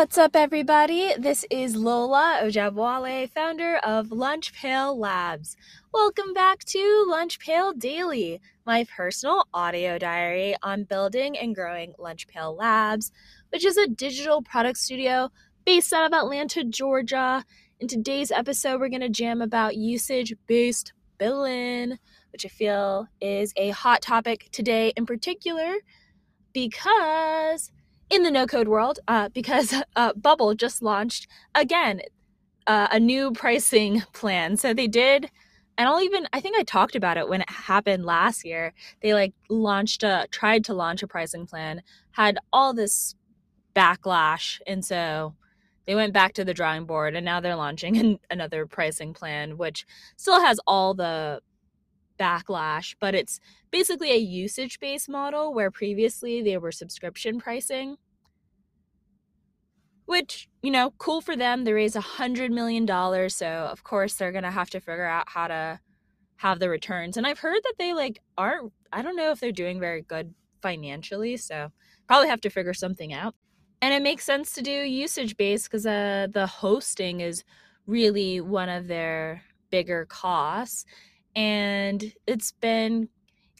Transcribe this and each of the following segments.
What's up, everybody? This is Lola Ojabwale, founder of Lunch Pail Labs. Welcome back to Lunch Pail Daily, my personal audio diary on building and growing Lunch Pail Labs, which is a digital product studio based out of Atlanta, Georgia. In today's episode, we're going to jam about usage based billing, which I feel is a hot topic today in particular because in the no code world uh, because uh, Bubble just launched again uh, a new pricing plan. So they did, and I'll even I think I talked about it when it happened last year. They like launched a tried to launch a pricing plan, had all this backlash, and so they went back to the drawing board, and now they're launching an, another pricing plan, which still has all the backlash, but it's basically a usage based model where previously they were subscription pricing. Which, you know, cool for them. They raised a $100 million. So, of course, they're going to have to figure out how to have the returns. And I've heard that they, like, aren't, I don't know if they're doing very good financially. So, probably have to figure something out. And it makes sense to do usage based because uh, the hosting is really one of their bigger costs. And it's been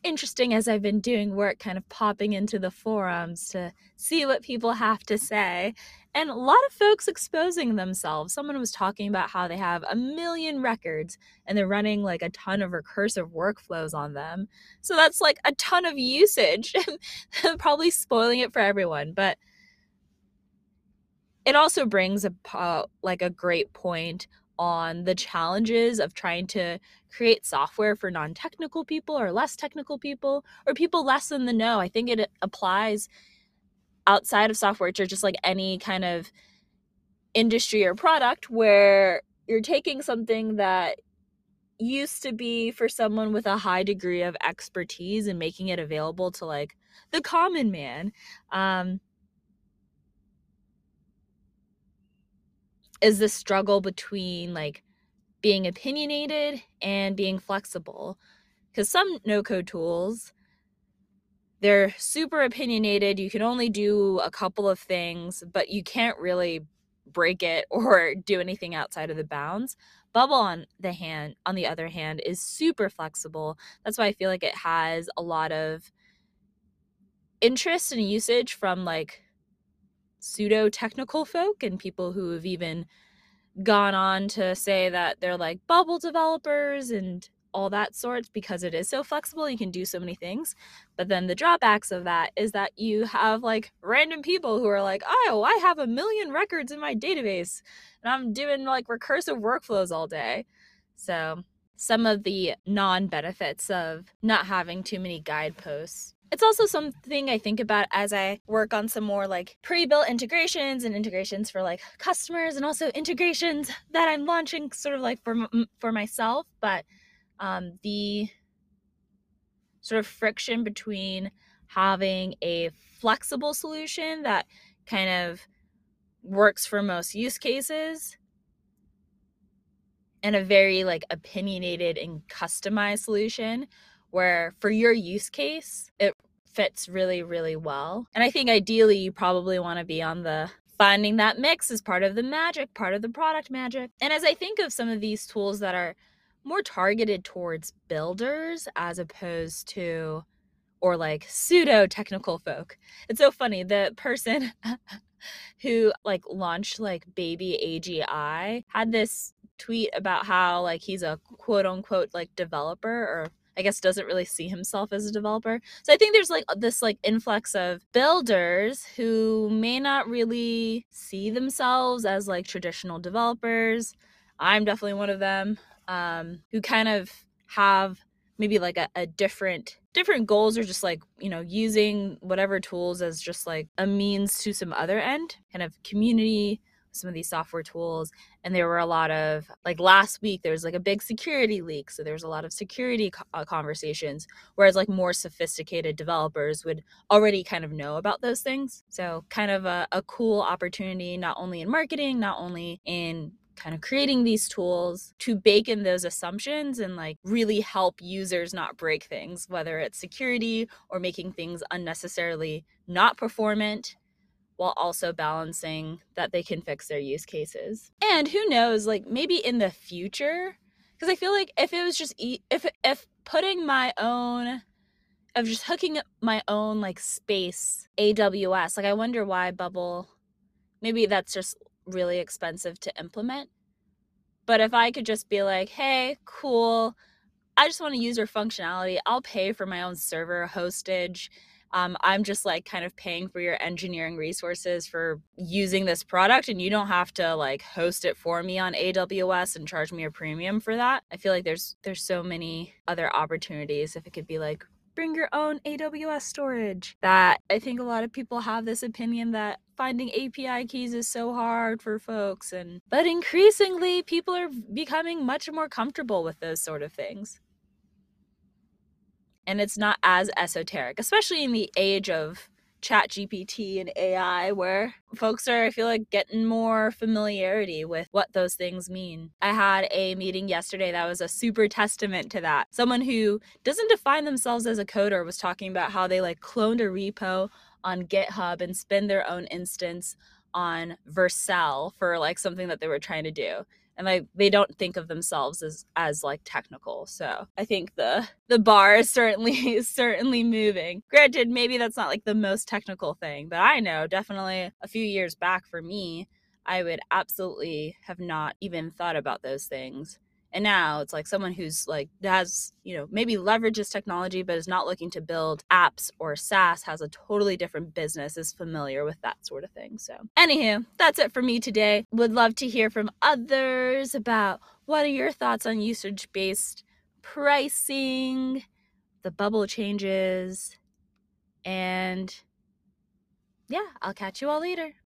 interesting as I've been doing work, kind of popping into the forums to see what people have to say. And a lot of folks exposing themselves. Someone was talking about how they have a million records and they're running like a ton of recursive workflows on them. So that's like a ton of usage, probably spoiling it for everyone. But it also brings a uh, like a great point on the challenges of trying to create software for non-technical people or less technical people or people less in the know. I think it applies outside of software to just like any kind of industry or product where you're taking something that used to be for someone with a high degree of expertise and making it available to like the common man. Um, is this struggle between like being opinionated and being flexible because some no code tools they're super opinionated you can only do a couple of things but you can't really break it or do anything outside of the bounds. Bubble on the hand on the other hand is super flexible. That's why i feel like it has a lot of interest and usage from like pseudo technical folk and people who have even gone on to say that they're like bubble developers and all that sort because it is so flexible you can do so many things. But then the drawbacks of that is that you have like random people who are like oh i have a million records in my database and i'm doing like recursive workflows all day. So some of the non benefits of not having too many guideposts it's also something I think about as I work on some more like pre built integrations and integrations for like customers and also integrations that I'm launching sort of like for, for myself. But um, the sort of friction between having a flexible solution that kind of works for most use cases and a very like opinionated and customized solution where for your use case, it fits really, really well. And I think ideally you probably want to be on the finding that mix is part of the magic, part of the product magic. And as I think of some of these tools that are more targeted towards builders as opposed to or like pseudo technical folk. It's so funny. The person who like launched like baby AGI had this tweet about how like he's a quote unquote like developer or I guess doesn't really see himself as a developer. So I think there's like this like influx of builders who may not really see themselves as like traditional developers. I'm definitely one of them um, who kind of have maybe like a, a different different goals or just like you know using whatever tools as just like a means to some other end kind of community some of these software tools and there were a lot of like last week there was like a big security leak so there was a lot of security co- uh, conversations whereas like more sophisticated developers would already kind of know about those things. So kind of a, a cool opportunity not only in marketing not only in kind of creating these tools to bake in those assumptions and like really help users not break things whether it's security or making things unnecessarily not performant while also balancing that they can fix their use cases. And who knows, like maybe in the future, because I feel like if it was just e- if if putting my own of just hooking up my own like space AWS, like I wonder why Bubble maybe that's just really expensive to implement. But if I could just be like, "Hey, cool, I just want to use your functionality. I'll pay for my own server hosting." Um, I'm just like kind of paying for your engineering resources for using this product, and you don't have to like host it for me on AWS and charge me a premium for that. I feel like there's there's so many other opportunities if it could be like bring your own AWS storage. That I think a lot of people have this opinion that finding API keys is so hard for folks and but increasingly people are becoming much more comfortable with those sort of things and it's not as esoteric, especially in the age of chat gpt and ai where folks are i feel like getting more familiarity with what those things mean. I had a meeting yesterday that was a super testament to that. Someone who doesn't define themselves as a coder was talking about how they like cloned a repo on github and spin their own instance on vercel for like something that they were trying to do and like they don't think of themselves as as like technical so i think the the bar is certainly certainly moving. Granted maybe that's not like the most technical thing but i know definitely a few years back for me i would absolutely have not even thought about those things and now it's like someone who's like has, you know, maybe leverages technology but is not looking to build apps or SaaS, has a totally different business, is familiar with that sort of thing. So, anywho, that's it for me today. Would love to hear from others about what are your thoughts on usage based pricing, the bubble changes, and yeah, I'll catch you all later.